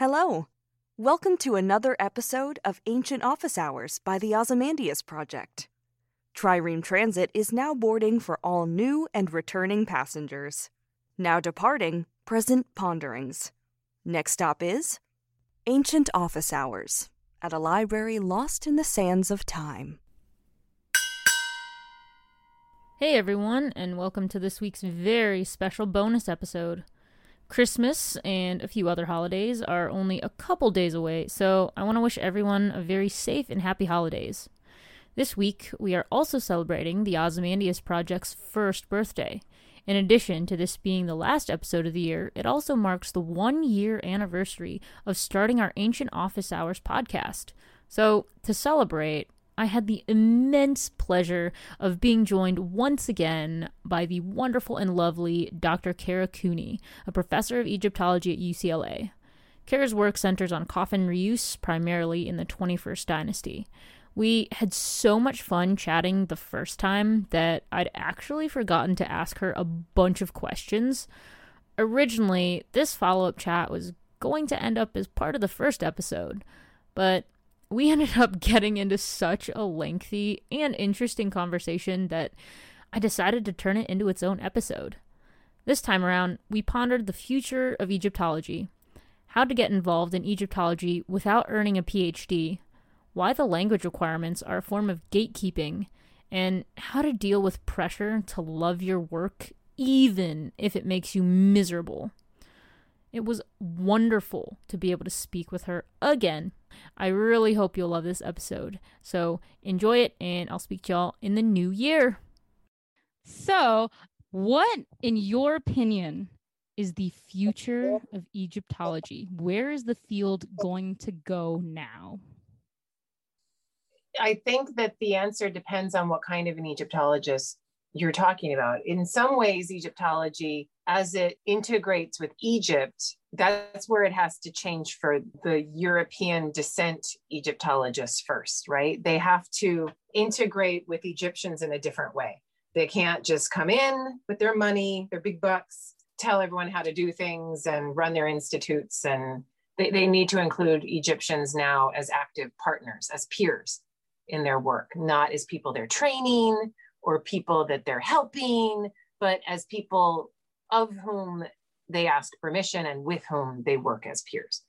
Hello. Welcome to another episode of Ancient Office Hours by the Ozymandias Project. Trireme Transit is now boarding for all new and returning passengers. Now departing, present ponderings. Next stop is Ancient Office Hours at a library lost in the sands of time. Hey everyone, and welcome to this week's very special bonus episode. Christmas and a few other holidays are only a couple days away, so I want to wish everyone a very safe and happy holidays. This week, we are also celebrating the Ozymandias Project's first birthday. In addition to this being the last episode of the year, it also marks the one year anniversary of starting our Ancient Office Hours podcast. So, to celebrate, I had the immense pleasure of being joined once again by the wonderful and lovely Dr. Kara Cooney, a professor of Egyptology at UCLA. Kara's work centers on coffin reuse, primarily in the 21st dynasty. We had so much fun chatting the first time that I'd actually forgotten to ask her a bunch of questions. Originally, this follow up chat was going to end up as part of the first episode, but we ended up getting into such a lengthy and interesting conversation that I decided to turn it into its own episode. This time around, we pondered the future of Egyptology, how to get involved in Egyptology without earning a PhD, why the language requirements are a form of gatekeeping, and how to deal with pressure to love your work even if it makes you miserable. It was wonderful to be able to speak with her again. I really hope you'll love this episode. So enjoy it, and I'll speak to y'all in the new year. So, what, in your opinion, is the future of Egyptology? Where is the field going to go now? I think that the answer depends on what kind of an Egyptologist you're talking about. In some ways, Egyptology, as it integrates with Egypt, that's where it has to change for the European descent Egyptologists first, right? They have to integrate with Egyptians in a different way. They can't just come in with their money, their big bucks, tell everyone how to do things and run their institutes. And they, they need to include Egyptians now as active partners, as peers in their work, not as people they're training or people that they're helping, but as people of whom they ask permission and with whom they work as peers.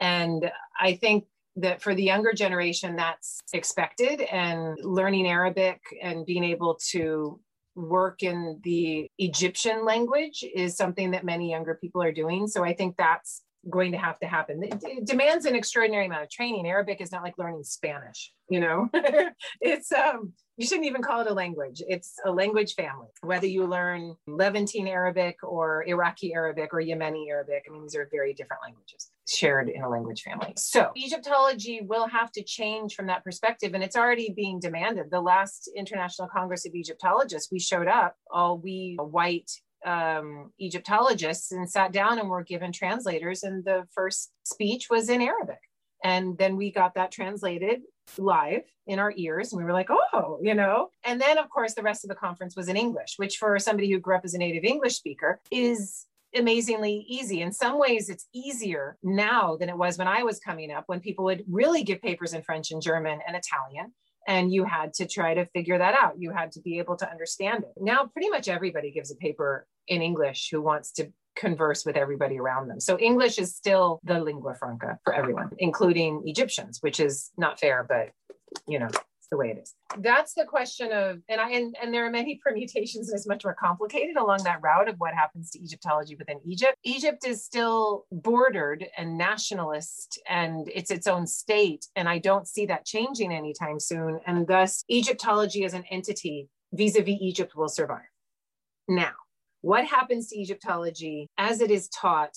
And I think that for the younger generation, that's expected. And learning Arabic and being able to work in the Egyptian language is something that many younger people are doing. So I think that's going to have to happen. It, demands an extraordinary amount of training. Arabic is not like learning Spanish, you know. it's um you shouldn't even call it a language. It's a language family. Whether you learn Levantine Arabic or Iraqi Arabic or Yemeni Arabic, I mean these are very different languages shared in a language family. So Egyptology will have to change from that perspective and it's already being demanded. The last International Congress of Egyptologists, we showed up, all we white um, Egyptologists and sat down and were given translators. And the first speech was in Arabic. And then we got that translated live in our ears. And we were like, oh, you know. And then, of course, the rest of the conference was in English, which for somebody who grew up as a native English speaker is amazingly easy. In some ways, it's easier now than it was when I was coming up, when people would really give papers in French and German and Italian and you had to try to figure that out. You had to be able to understand it. Now, pretty much everybody gives a paper in English who wants to converse with everybody around them. So English is still the lingua franca for everyone, including Egyptians, which is not fair, but you know, it's the way it is. That's the question of, and I and, and there are many permutations, and it's much more complicated along that route of what happens to Egyptology within Egypt. Egypt is still bordered and nationalist, and it's its own state, and I don't see that changing anytime soon. And thus, Egyptology as an entity vis-a-vis Egypt will survive. Now, what happens to Egyptology as it is taught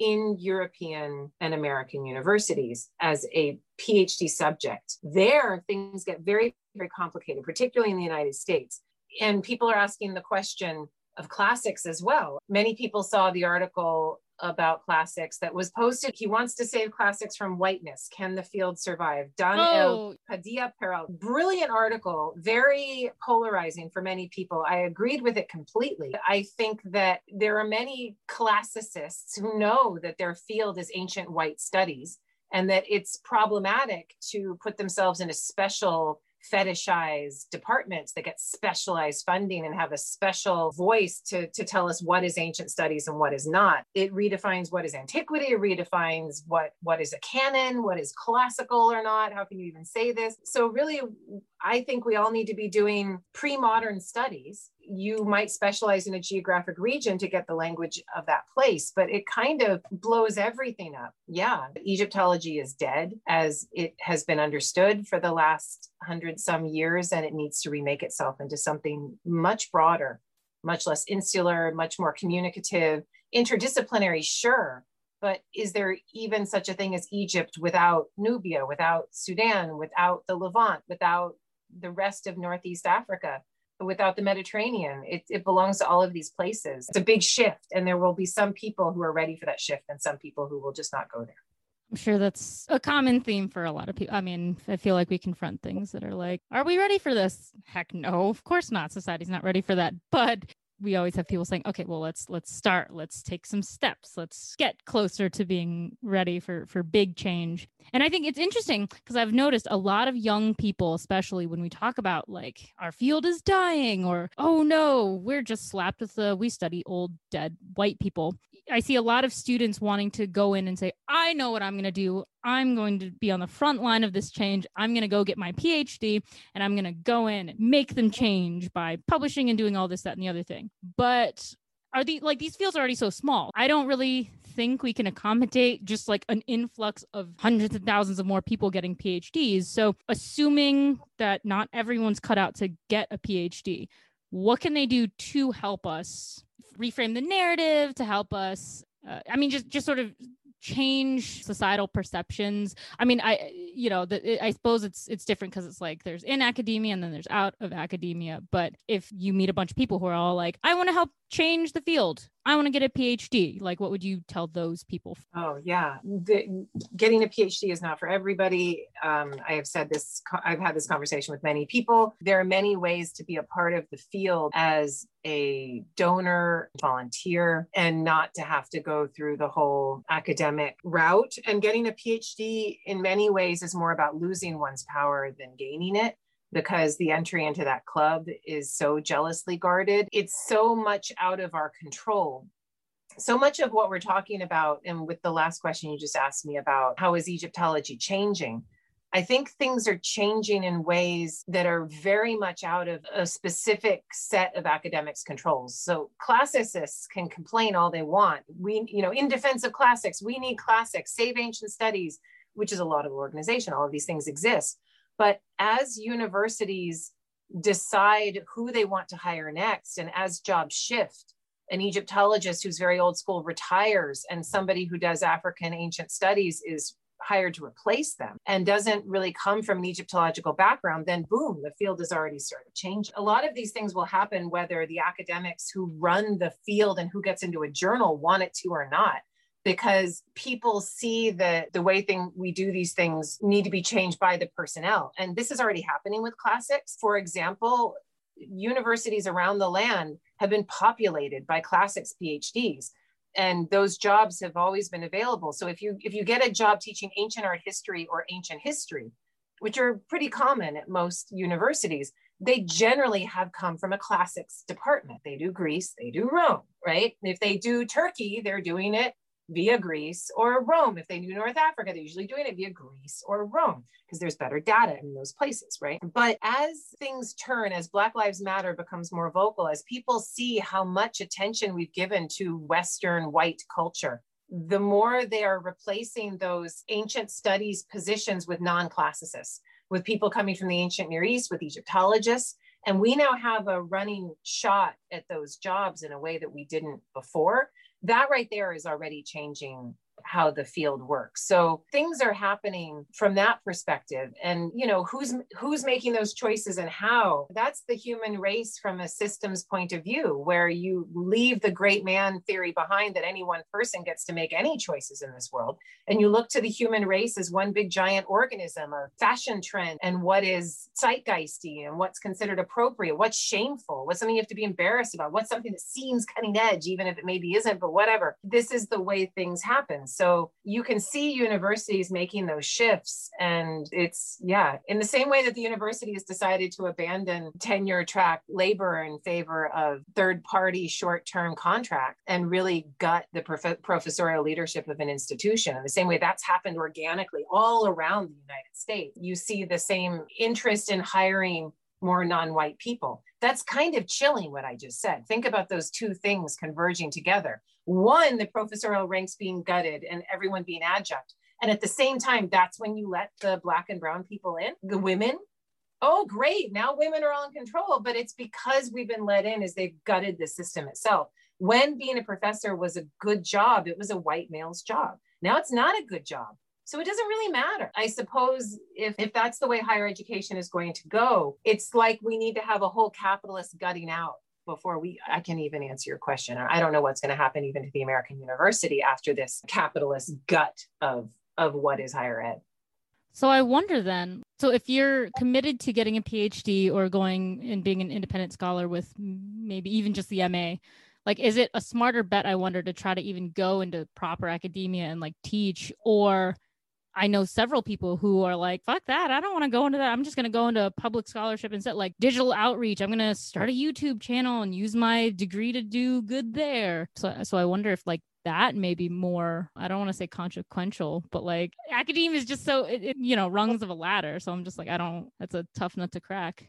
in European and American universities as a PhD subject. There, things get very, very complicated, particularly in the United States. And people are asking the question of classics as well. Many people saw the article about classics that was posted. He wants to save classics from whiteness. Can the field survive? Don oh. El Padilla Peral. Brilliant article, very polarizing for many people. I agreed with it completely. I think that there are many classicists who know that their field is ancient white studies and that it's problematic to put themselves in a special fetishize departments that get specialized funding and have a special voice to, to tell us what is ancient studies and what is not. It redefines what is antiquity, it redefines what, what is a canon, what is classical or not. How can you even say this? So, really, I think we all need to be doing pre modern studies you might specialize in a geographic region to get the language of that place, but it kind of blows everything up. Yeah, Egyptology is dead as it has been understood for the last hundred some years, and it needs to remake itself into something much broader, much less insular, much more communicative, interdisciplinary, sure. But is there even such a thing as Egypt without Nubia, without Sudan, without the Levant, without the rest of Northeast Africa? But without the Mediterranean. It, it belongs to all of these places. It's a big shift, and there will be some people who are ready for that shift and some people who will just not go there. I'm sure that's a common theme for a lot of people. I mean, I feel like we confront things that are like, are we ready for this? Heck no, of course not. Society's not ready for that. But we always have people saying okay well let's let's start let's take some steps let's get closer to being ready for for big change and i think it's interesting because i've noticed a lot of young people especially when we talk about like our field is dying or oh no we're just slapped with the we study old dead white people I see a lot of students wanting to go in and say, I know what I'm going to do. I'm going to be on the front line of this change. I'm going to go get my PhD and I'm going to go in and make them change by publishing and doing all this, that, and the other thing. But are the like these fields are already so small? I don't really think we can accommodate just like an influx of hundreds of thousands of more people getting PhDs. So, assuming that not everyone's cut out to get a PhD, what can they do to help us reframe the narrative to help us uh, i mean just just sort of change societal perceptions. I mean i you know the, i suppose it's it's different because it's like there's in academia and then there's out of academia. But if you meet a bunch of people who are all like i want to help change the field I want to get a PhD. Like, what would you tell those people? Oh, yeah. The, getting a PhD is not for everybody. Um, I have said this, I've had this conversation with many people. There are many ways to be a part of the field as a donor, volunteer, and not to have to go through the whole academic route. And getting a PhD in many ways is more about losing one's power than gaining it because the entry into that club is so jealously guarded. It's so much out of our control. So much of what we're talking about, and with the last question you just asked me about how is Egyptology changing? I think things are changing in ways that are very much out of a specific set of academics controls. So classicists can complain all they want. We, you know, in defense of classics, we need classics, save ancient studies, which is a lot of organization. All of these things exist. But as universities decide who they want to hire next, and as jobs shift, an Egyptologist who's very old school retires, and somebody who does African ancient studies is hired to replace them and doesn't really come from an Egyptological background, then boom, the field has already started changing. A lot of these things will happen whether the academics who run the field and who gets into a journal want it to or not because people see that the way thing we do these things need to be changed by the personnel and this is already happening with classics for example universities around the land have been populated by classics phds and those jobs have always been available so if you if you get a job teaching ancient art history or ancient history which are pretty common at most universities they generally have come from a classics department. They do Greece, they do Rome, right? If they do Turkey, they're doing it via Greece or Rome. If they do North Africa, they're usually doing it via Greece or Rome because there's better data in those places, right? But as things turn, as Black Lives Matter becomes more vocal, as people see how much attention we've given to Western white culture, the more they are replacing those ancient studies positions with non classicists, with people coming from the ancient Near East, with Egyptologists. And we now have a running shot at those jobs in a way that we didn't before that right there is already changing how the field works. So things are happening from that perspective. And you know, who's who's making those choices and how? That's the human race from a systems point of view, where you leave the great man theory behind that any one person gets to make any choices in this world. And you look to the human race as one big giant organism, a fashion trend, and what is zeitgeisty and what's considered appropriate, what's shameful, what's something you have to be embarrassed about, what's something that seems cutting edge, even if it maybe isn't, but whatever. This is the way things happen. So you can see universities making those shifts. And it's, yeah, in the same way that the university has decided to abandon tenure track labor in favor of third party short term contract and really gut the prof- professorial leadership of an institution. In the same way that's happened organically all around the United States. You see the same interest in hiring more non white people. That's kind of chilling what I just said. Think about those two things converging together. One, the professorial ranks being gutted and everyone being adjunct. And at the same time, that's when you let the Black and Brown people in, the women. Oh, great. Now women are all in control. But it's because we've been let in as they've gutted the system itself. When being a professor was a good job, it was a white male's job. Now it's not a good job. So it doesn't really matter. I suppose if, if that's the way higher education is going to go, it's like we need to have a whole capitalist gutting out before we I can't even answer your question. I don't know what's going to happen even to the American university after this capitalist gut of of what is higher ed. So I wonder then, so if you're committed to getting a PhD or going and being an independent scholar with maybe even just the MA, like is it a smarter bet I wonder to try to even go into proper academia and like teach or I know several people who are like, fuck that. I don't want to go into that. I'm just going to go into a public scholarship instead, like digital outreach. I'm going to start a YouTube channel and use my degree to do good there. So, so I wonder if like that may be more, I don't want to say consequential, but like academia is just so, it, it, you know, rungs of a ladder. So I'm just like, I don't, that's a tough nut to crack.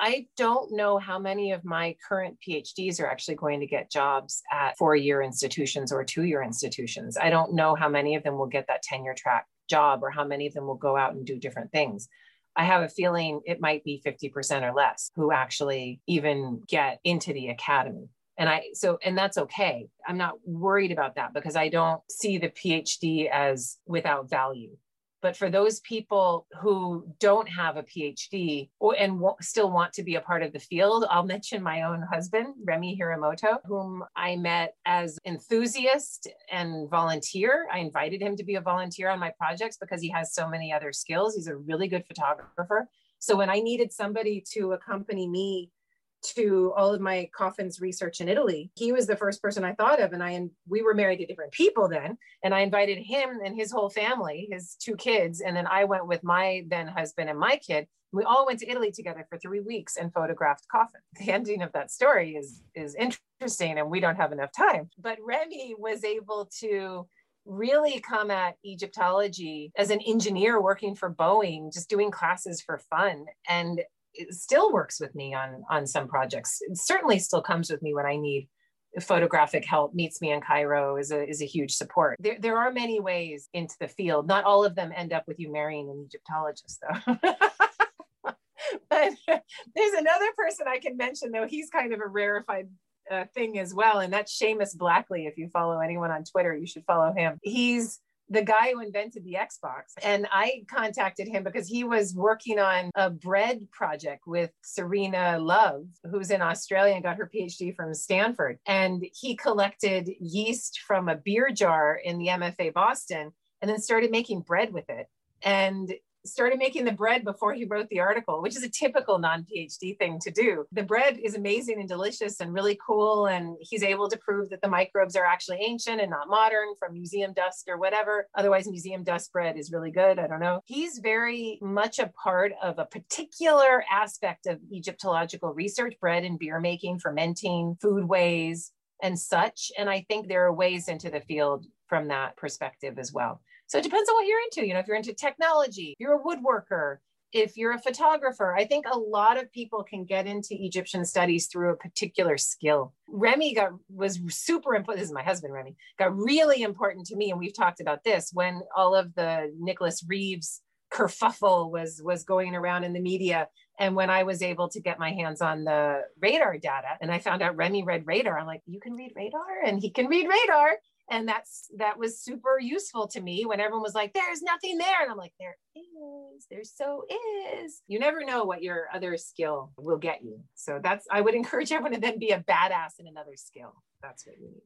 I don't know how many of my current PhDs are actually going to get jobs at four year institutions or two year institutions. I don't know how many of them will get that tenure track job or how many of them will go out and do different things. I have a feeling it might be 50% or less who actually even get into the academy. And I, so, and that's okay. I'm not worried about that because I don't see the PhD as without value. But for those people who don't have a PhD or, and w- still want to be a part of the field, I'll mention my own husband, Remy Hiramoto, whom I met as enthusiast and volunteer. I invited him to be a volunteer on my projects because he has so many other skills. He's a really good photographer. So when I needed somebody to accompany me to all of my coffins research in Italy. He was the first person I thought of, and I and we were married to different people then. And I invited him and his whole family, his two kids, and then I went with my then husband and my kid. We all went to Italy together for three weeks and photographed coffin. The ending of that story is is interesting, and we don't have enough time. But Remy was able to really come at Egyptology as an engineer working for Boeing, just doing classes for fun. And still works with me on on some projects. It certainly still comes with me when I need photographic help meets me in Cairo is a is a huge support. There there are many ways into the field. Not all of them end up with you marrying an Egyptologist though. but there's another person I can mention though. He's kind of a rarefied uh, thing as well, and that's Seamus Blackley. If you follow anyone on Twitter, you should follow him. He's the guy who invented the Xbox. And I contacted him because he was working on a bread project with Serena Love, who's in Australia and got her PhD from Stanford. And he collected yeast from a beer jar in the MFA Boston and then started making bread with it. And started making the bread before he wrote the article, which is a typical non PhD thing to do. The bread is amazing and delicious and really cool. And he's able to prove that the microbes are actually ancient and not modern from museum dust or whatever. Otherwise, museum dust bread is really good. I don't know. He's very much a part of a particular aspect of Egyptological research bread and beer making, fermenting, food ways, and such. And I think there are ways into the field from that perspective as well. So it depends on what you're into. You know, if you're into technology, you're a woodworker, if you're a photographer, I think a lot of people can get into Egyptian studies through a particular skill. Remy got was super important. This is my husband, Remy, got really important to me. And we've talked about this when all of the Nicholas Reeves kerfuffle was was going around in the media. And when I was able to get my hands on the radar data and I found out Remy read radar, I'm like, you can read radar and he can read radar and that's that was super useful to me when everyone was like there's nothing there and i'm like there is there so is you never know what your other skill will get you so that's i would encourage everyone to then be a badass in another skill that's what you need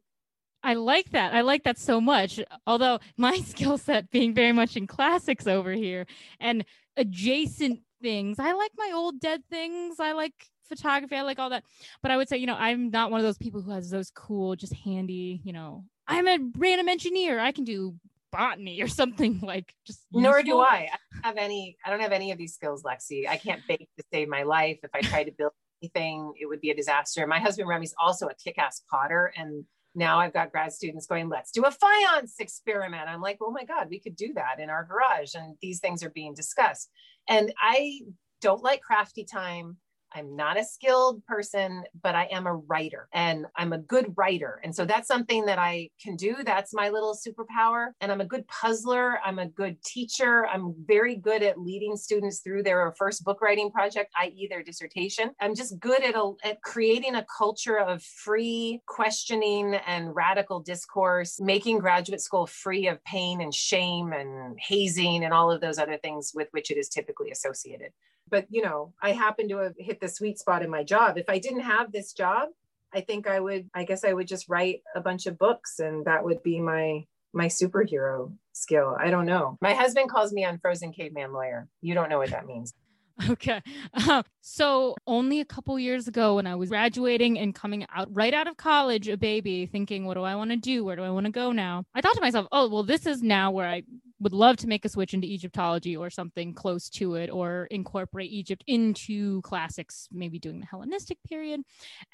I like that. I like that so much. Although my skill set being very much in classics over here and adjacent things. I like my old dead things. I like photography. I like all that. But I would say, you know, I'm not one of those people who has those cool, just handy, you know, I'm a random engineer. I can do botany or something like just nor useful. do I. I don't have any I don't have any of these skills, Lexi. I can't bake to save my life. If I tried to build anything, it would be a disaster. My husband Remy's also a kick-ass potter and now I've got grad students going, let's do a faience experiment. I'm like, oh my God, we could do that in our garage. And these things are being discussed. And I don't like crafty time. I'm not a skilled person, but I am a writer and I'm a good writer. And so that's something that I can do. That's my little superpower. And I'm a good puzzler. I'm a good teacher. I'm very good at leading students through their first book writing project, i.e., their dissertation. I'm just good at, a, at creating a culture of free questioning and radical discourse, making graduate school free of pain and shame and hazing and all of those other things with which it is typically associated but you know i happen to have hit the sweet spot in my job if i didn't have this job i think i would i guess i would just write a bunch of books and that would be my my superhero skill i don't know my husband calls me unfrozen caveman lawyer you don't know what that means Okay. Uh, so only a couple years ago when I was graduating and coming out right out of college, a baby, thinking, what do I want to do? Where do I want to go now? I thought to myself, oh, well, this is now where I would love to make a switch into Egyptology or something close to it or incorporate Egypt into classics, maybe doing the Hellenistic period.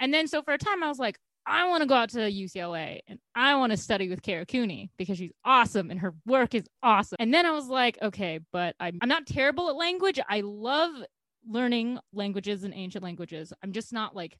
And then so for a time I was like, I want to go out to UCLA and I want to study with Kara Cooney because she's awesome and her work is awesome. And then I was like, okay, but I'm, I'm not terrible at language. I love learning languages and ancient languages. I'm just not like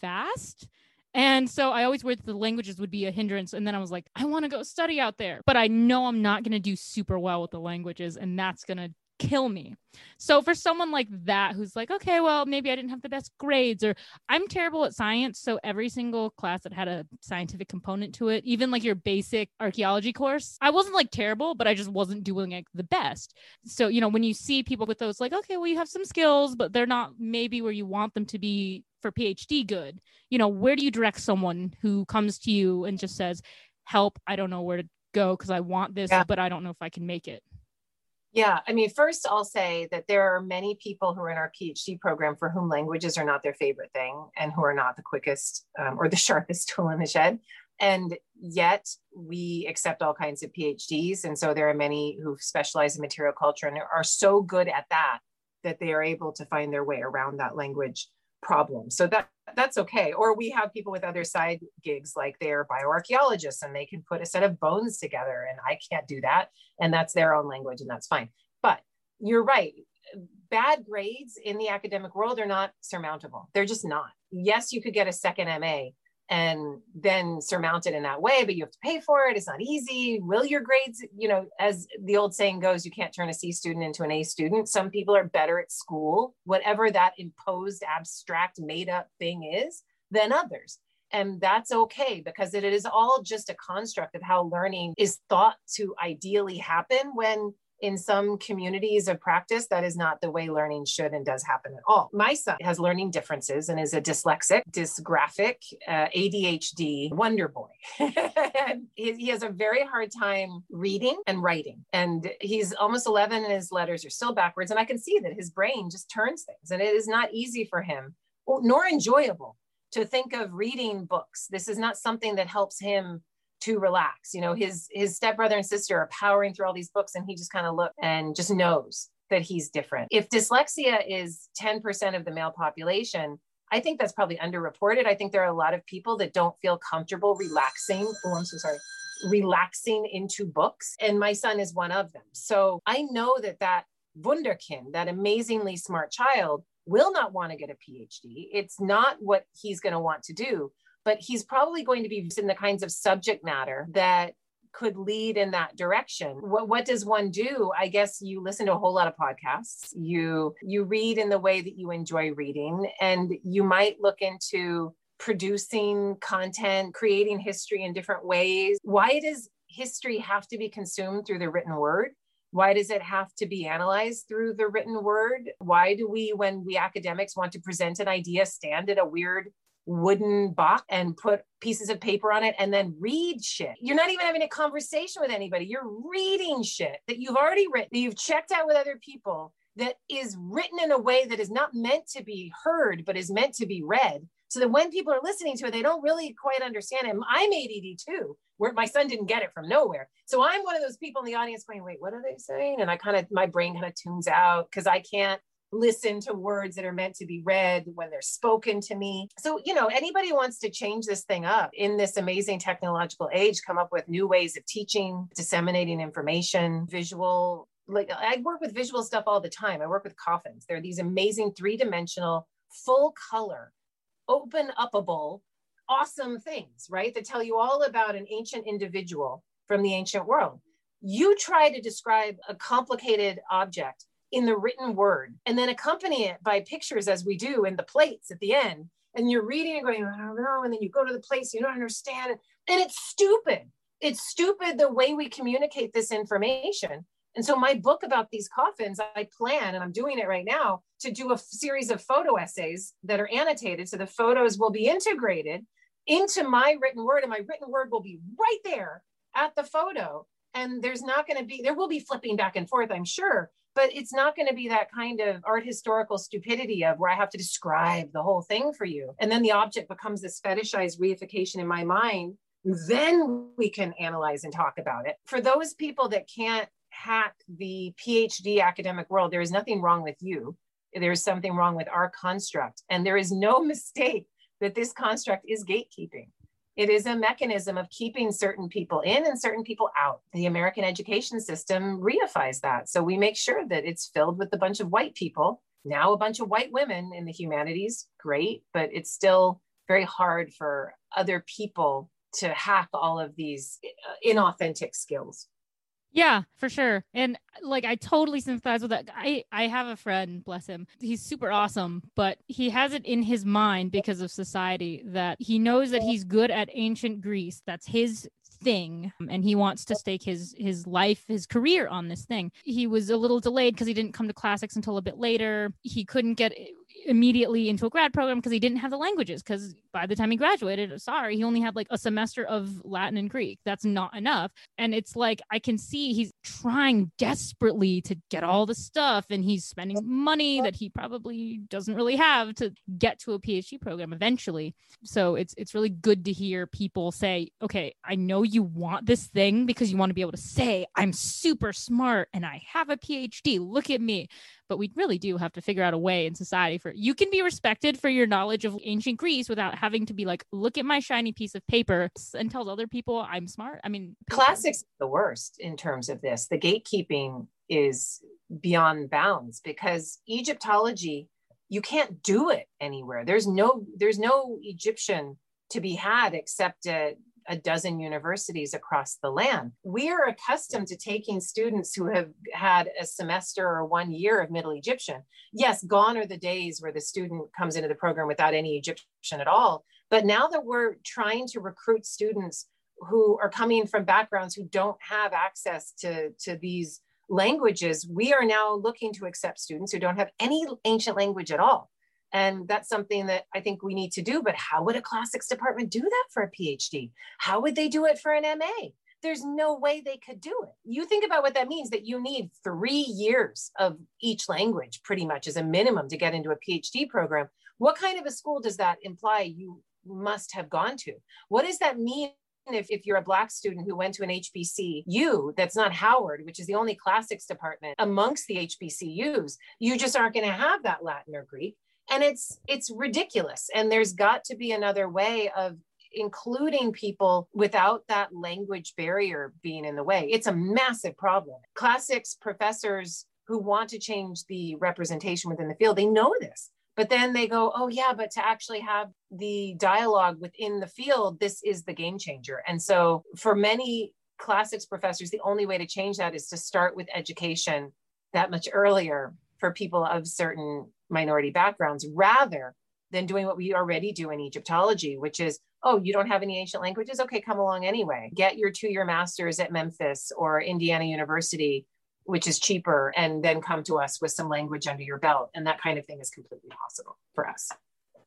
fast. And so I always worried that the languages would be a hindrance. And then I was like, I want to go study out there, but I know I'm not going to do super well with the languages. And that's going to kill me. So for someone like that who's like, okay, well, maybe I didn't have the best grades or I'm terrible at science, so every single class that had a scientific component to it, even like your basic archaeology course, I wasn't like terrible, but I just wasn't doing like the best. So, you know, when you see people with those like, okay, well, you have some skills, but they're not maybe where you want them to be for PhD good. You know, where do you direct someone who comes to you and just says, "Help, I don't know where to go because I want this, yeah. but I don't know if I can make it." Yeah, I mean, first I'll say that there are many people who are in our PhD program for whom languages are not their favorite thing and who are not the quickest um, or the sharpest tool in the shed. And yet we accept all kinds of PhDs. And so there are many who specialize in material culture and are so good at that that they are able to find their way around that language problem. So that that's okay. Or we have people with other side gigs like they're bioarchaeologists and they can put a set of bones together and I can't do that and that's their own language and that's fine. But you're right. Bad grades in the academic world are not surmountable. They're just not. Yes, you could get a second MA and then surmount it in that way, but you have to pay for it. It's not easy. Will your grades, you know, as the old saying goes, you can't turn a C student into an A student. Some people are better at school, whatever that imposed, abstract, made up thing is, than others. And that's okay because it is all just a construct of how learning is thought to ideally happen when in some communities of practice, that is not the way learning should and does happen at all. My son has learning differences and is a dyslexic, dysgraphic, uh, ADHD wonder boy. he, he has a very hard time reading and writing. And he's almost 11 and his letters are still backwards. And I can see that his brain just turns things. And it is not easy for him, nor enjoyable to think of reading books. This is not something that helps him to relax. You know, his his stepbrother and sister are powering through all these books and he just kind of looks and just knows that he's different. If dyslexia is 10% of the male population, I think that's probably underreported. I think there are a lot of people that don't feel comfortable relaxing. Oh, I'm so sorry. Relaxing into books. And my son is one of them. So I know that that Wunderkind, that amazingly smart child, will not want to get a PhD. It's not what he's going to want to do but he's probably going to be in the kinds of subject matter that could lead in that direction. What, what does one do? I guess you listen to a whole lot of podcasts. You you read in the way that you enjoy reading and you might look into producing content creating history in different ways. Why does history have to be consumed through the written word? Why does it have to be analyzed through the written word? Why do we, when we academics want to present an idea, stand at a weird wooden box and put pieces of paper on it and then read shit. You're not even having a conversation with anybody. You're reading shit that you've already written, that you've checked out with other people, that is written in a way that is not meant to be heard, but is meant to be read. So that when people are listening to it, they don't really quite understand it. I'm ADD too, where my son didn't get it from nowhere. So I'm one of those people in the audience going, wait, what are they saying? And I kind of, my brain kind of tunes out because I can't listen to words that are meant to be read when they're spoken to me. So, you know, anybody wants to change this thing up in this amazing technological age, come up with new ways of teaching, disseminating information, visual. Like I work with visual stuff all the time. I work with coffins. They're these amazing three dimensional, full color, open upable, awesome things, right? That tell you all about an ancient individual from the ancient world. You try to describe a complicated object in the written word and then accompany it by pictures as we do in the plates at the end. And you're reading and going, I don't know. And then you go to the place, you don't understand. And it's stupid. It's stupid the way we communicate this information. And so, my book about these coffins, I plan, and I'm doing it right now, to do a series of photo essays that are annotated. So the photos will be integrated into my written word, and my written word will be right there at the photo. And there's not going to be, there will be flipping back and forth, I'm sure, but it's not going to be that kind of art historical stupidity of where I have to describe the whole thing for you. And then the object becomes this fetishized reification in my mind. Then we can analyze and talk about it. For those people that can't hack the PhD academic world, there is nothing wrong with you. There is something wrong with our construct. And there is no mistake that this construct is gatekeeping. It is a mechanism of keeping certain people in and certain people out. The American education system reifies that. So we make sure that it's filled with a bunch of white people, now a bunch of white women in the humanities. Great, but it's still very hard for other people to hack all of these uh, inauthentic skills. Yeah, for sure. And like I totally sympathize with that. I I have a friend, bless him. He's super awesome, but he has it in his mind because of society that he knows that he's good at ancient Greece. That's his thing and he wants to stake his his life his career on this thing he was a little delayed because he didn't come to classics until a bit later he couldn't get immediately into a grad program because he didn't have the languages because by the time he graduated sorry he only had like a semester of latin and greek. That's not enough. And it's like i can see he's trying desperately to get all the stuff and he's spending money that he probably doesn't really have to get to a phd program eventually. So it's it's really good to hear people say okay i know you want this thing because you want to be able to say i'm super smart and i have a phd look at me but we really do have to figure out a way in society for you can be respected for your knowledge of ancient Greece without having to be like, look at my shiny piece of paper and tells other people I'm smart. I mean, classics the worst in terms of this. The gatekeeping is beyond bounds because Egyptology, you can't do it anywhere. There's no there's no Egyptian to be had except at a dozen universities across the land. We are accustomed to taking students who have had a semester or one year of Middle Egyptian. Yes, gone are the days where the student comes into the program without any Egyptian at all. But now that we're trying to recruit students who are coming from backgrounds who don't have access to, to these languages, we are now looking to accept students who don't have any ancient language at all. And that's something that I think we need to do. But how would a classics department do that for a PhD? How would they do it for an MA? There's no way they could do it. You think about what that means that you need three years of each language, pretty much as a minimum, to get into a PhD program. What kind of a school does that imply you must have gone to? What does that mean if, if you're a black student who went to an HBCU that's not Howard, which is the only classics department amongst the HBCUs, you just aren't going to have that Latin or Greek. And it's it's ridiculous. And there's got to be another way of including people without that language barrier being in the way. It's a massive problem. Classics professors who want to change the representation within the field, they know this. But then they go, oh, yeah, but to actually have the dialogue within the field, this is the game changer. And so for many classics professors, the only way to change that is to start with education that much earlier for people of certain minority backgrounds rather than doing what we already do in Egyptology, which is, oh, you don't have any ancient languages? Okay, come along anyway. Get your two year master's at Memphis or Indiana University which is cheaper, and then come to us with some language under your belt. And that kind of thing is completely possible for us.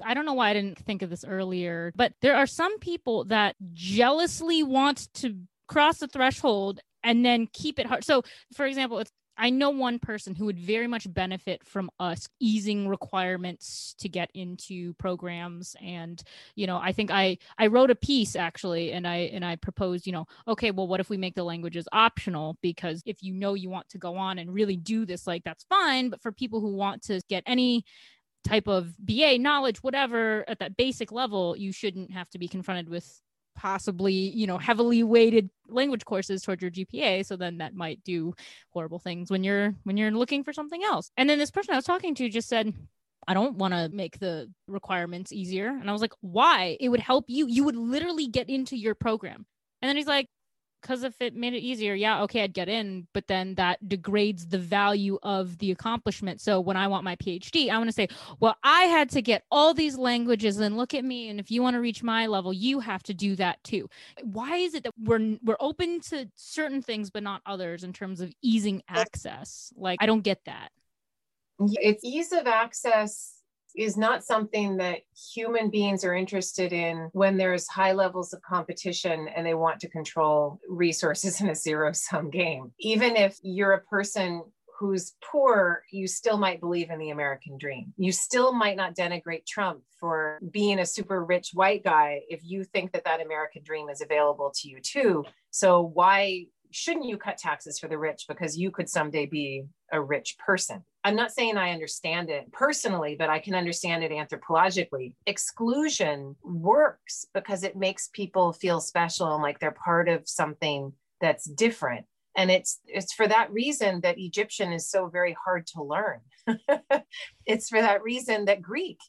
I don't know why I didn't think of this earlier, but there are some people that jealously want to cross the threshold and then keep it hard. So, for example, it's I know one person who would very much benefit from us easing requirements to get into programs and you know I think I I wrote a piece actually and I and I proposed you know okay well what if we make the languages optional? Because if you know you want to go on and really do this like that's fine but for people who want to get any type of BA knowledge whatever at that basic level you shouldn't have to be confronted with possibly you know heavily weighted language courses towards your gpa so then that might do horrible things when you're when you're looking for something else and then this person i was talking to just said I don't want to make the requirements easier. And I was like, why? It would help you. You would literally get into your program. And then he's like, because if it made it easier, yeah, okay, I'd get in, but then that degrades the value of the accomplishment. So when I want my PhD, I want to say, well, I had to get all these languages and look at me. And if you want to reach my level, you have to do that too. Why is it that we're we're open to certain things but not others in terms of easing access? Like I don't get that. It's ease of access is not something that human beings are interested in when there's high levels of competition and they want to control resources in a zero sum game. Even if you're a person who's poor, you still might believe in the American dream. You still might not denigrate Trump for being a super rich white guy if you think that that American dream is available to you too. So why shouldn't you cut taxes for the rich because you could someday be a rich person? I'm not saying I understand it personally, but I can understand it anthropologically. Exclusion works because it makes people feel special and like they're part of something that's different. And it's it's for that reason that Egyptian is so very hard to learn. it's for that reason that Greek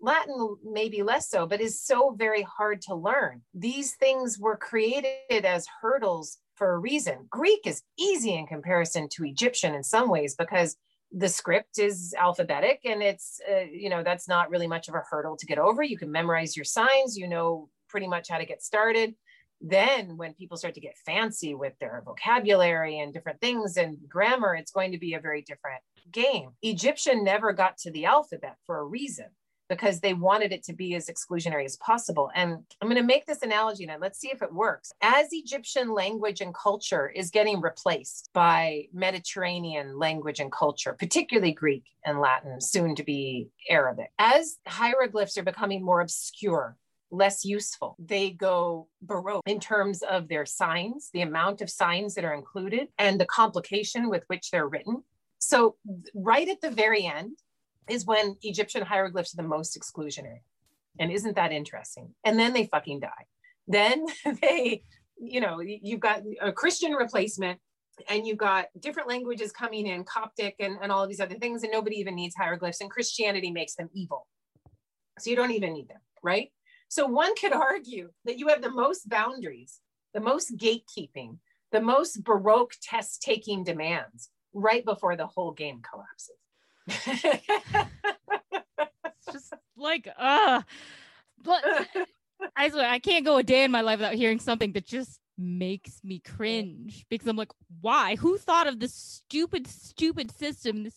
Latin maybe less so, but is so very hard to learn. These things were created as hurdles for a reason. Greek is easy in comparison to Egyptian in some ways because the script is alphabetic and it's uh, you know that's not really much of a hurdle to get over. You can memorize your signs you know pretty much how to get started. Then when people start to get fancy with their vocabulary and different things and grammar it's going to be a very different game. Egyptian never got to the alphabet for a reason because they wanted it to be as exclusionary as possible. And I'm going to make this analogy now. Let's see if it works. As Egyptian language and culture is getting replaced by Mediterranean language and culture, particularly Greek and Latin, soon to be Arabic, as hieroglyphs are becoming more obscure, less useful. They go Baroque in terms of their signs, the amount of signs that are included, and the complication with which they're written. So, right at the very end, is when Egyptian hieroglyphs are the most exclusionary. And isn't that interesting? And then they fucking die. Then they, you know, you've got a Christian replacement and you've got different languages coming in, Coptic and, and all of these other things, and nobody even needs hieroglyphs, and Christianity makes them evil. So you don't even need them, right? So one could argue that you have the most boundaries, the most gatekeeping, the most Baroque test taking demands right before the whole game collapses it's just like uh but I swear I can't go a day in my life without hearing something that just makes me cringe because I'm like, why? Who thought of this stupid, stupid system? This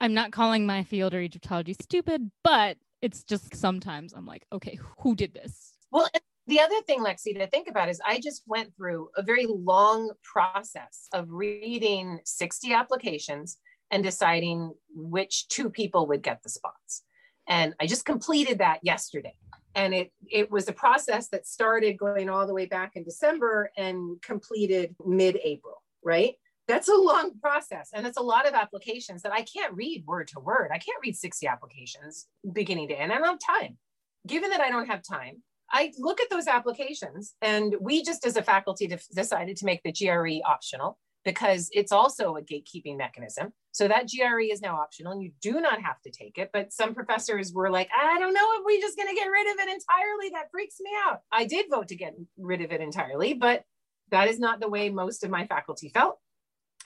I'm not calling my field or Egyptology stupid, but it's just sometimes I'm like, okay, who did this? Well, the other thing, Lexi, to think about is I just went through a very long process of reading 60 applications and deciding which two people would get the spots. And I just completed that yesterday. And it, it was a process that started going all the way back in December and completed mid April, right? That's a long process. And it's a lot of applications that I can't read word to word. I can't read 60 applications beginning to end. I don't have time. Given that I don't have time, I look at those applications and we just as a faculty decided to make the GRE optional because it's also a gatekeeping mechanism. So that GRE is now optional and you do not have to take it. But some professors were like, I don't know if we're just going to get rid of it entirely. That freaks me out. I did vote to get rid of it entirely, but that is not the way most of my faculty felt.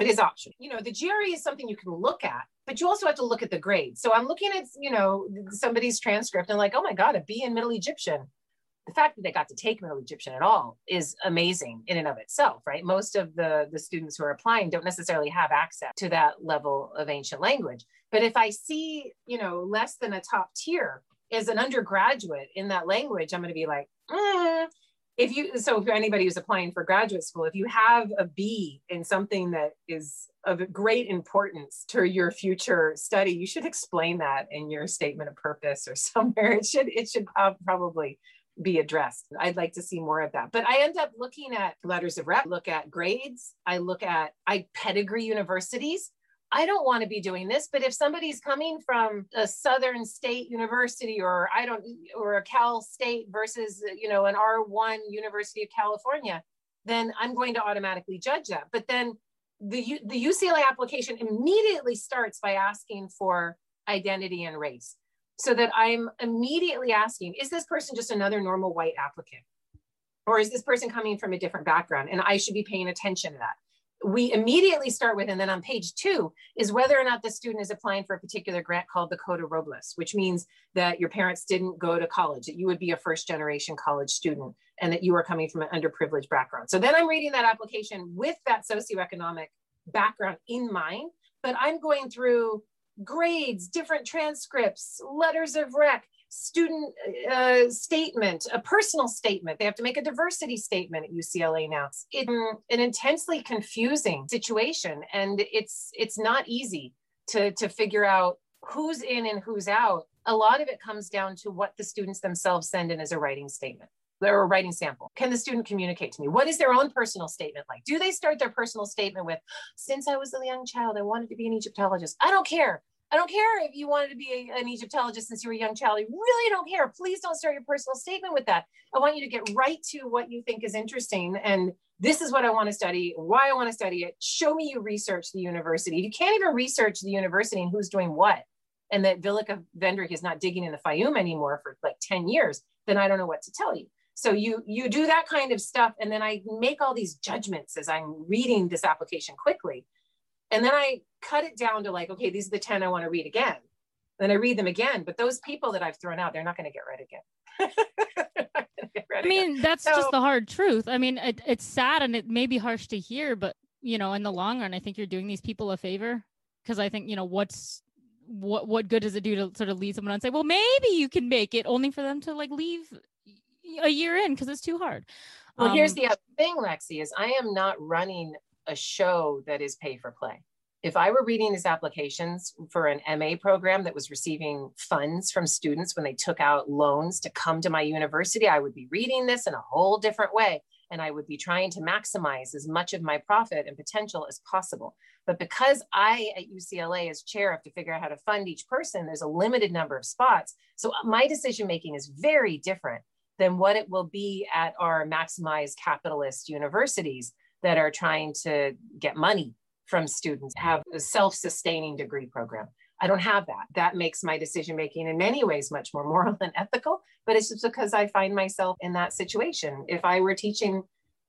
It is optional. You know, the GRE is something you can look at, but you also have to look at the grades. So I'm looking at, you know, somebody's transcript and like, oh my God, a B in Middle Egyptian the fact that they got to take Middle Egyptian at all is amazing in and of itself, right? Most of the, the students who are applying don't necessarily have access to that level of ancient language. But if I see, you know, less than a top tier as an undergraduate in that language, I'm going to be like, mm. if you, so for anybody who's applying for graduate school, if you have a B in something that is of great importance to your future study, you should explain that in your statement of purpose or somewhere. It should, it should probably be addressed. I'd like to see more of that. But I end up looking at letters of rep, look at grades, I look at I pedigree universities. I don't want to be doing this, but if somebody's coming from a Southern State University or I don't or a Cal State versus you know an R1 University of California, then I'm going to automatically judge that. But then the the UCLA application immediately starts by asking for identity and race so that I'm immediately asking, is this person just another normal white applicant? Or is this person coming from a different background? And I should be paying attention to that. We immediately start with, and then on page two is whether or not the student is applying for a particular grant called the Cota Robles, which means that your parents didn't go to college, that you would be a first generation college student, and that you are coming from an underprivileged background. So then I'm reading that application with that socioeconomic background in mind, but I'm going through grades, different transcripts, letters of rec, student uh, statement, a personal statement. They have to make a diversity statement at UCLA now. It's an intensely confusing situation, and it's it's not easy to to figure out who's in and who's out. A lot of it comes down to what the students themselves send in as a writing statement or a writing sample. Can the student communicate to me? What is their own personal statement like? Do they start their personal statement with, since I was a young child, I wanted to be an Egyptologist? I don't care. I don't care if you wanted to be a, an Egyptologist since you were a young child. I really don't care. Please don't start your personal statement with that. I want you to get right to what you think is interesting. And this is what I want to study, why I want to study it. Show me you research the university. You can't even research the university and who's doing what, and that Willeke Wendrich is not digging in the Fayum anymore for like 10 years, then I don't know what to tell you. So you you do that kind of stuff, and then I make all these judgments as I'm reading this application quickly. And then I cut it down to like, okay, these are the 10 I want to read again. Then I read them again. But those people that I've thrown out, they're not going to get read again. I mean, again. that's so, just the hard truth. I mean, it, it's sad and it may be harsh to hear, but you know, in the long run, I think you're doing these people a favor because I think, you know, what's what what good does it do to sort of lead someone on and say, well, maybe you can make it, only for them to like leave a year in because it's too hard. Well, um, here's the other thing, Lexi, is I am not running a show that is pay for play. If I were reading these applications for an MA program that was receiving funds from students when they took out loans to come to my university, I would be reading this in a whole different way. And I would be trying to maximize as much of my profit and potential as possible. But because I at UCLA as chair have to figure out how to fund each person, there's a limited number of spots. So my decision making is very different than what it will be at our maximized capitalist universities that are trying to get money from students, have a self sustaining degree program. I don't have that. That makes my decision making in many ways much more moral and ethical, but it's just because I find myself in that situation. If I were teaching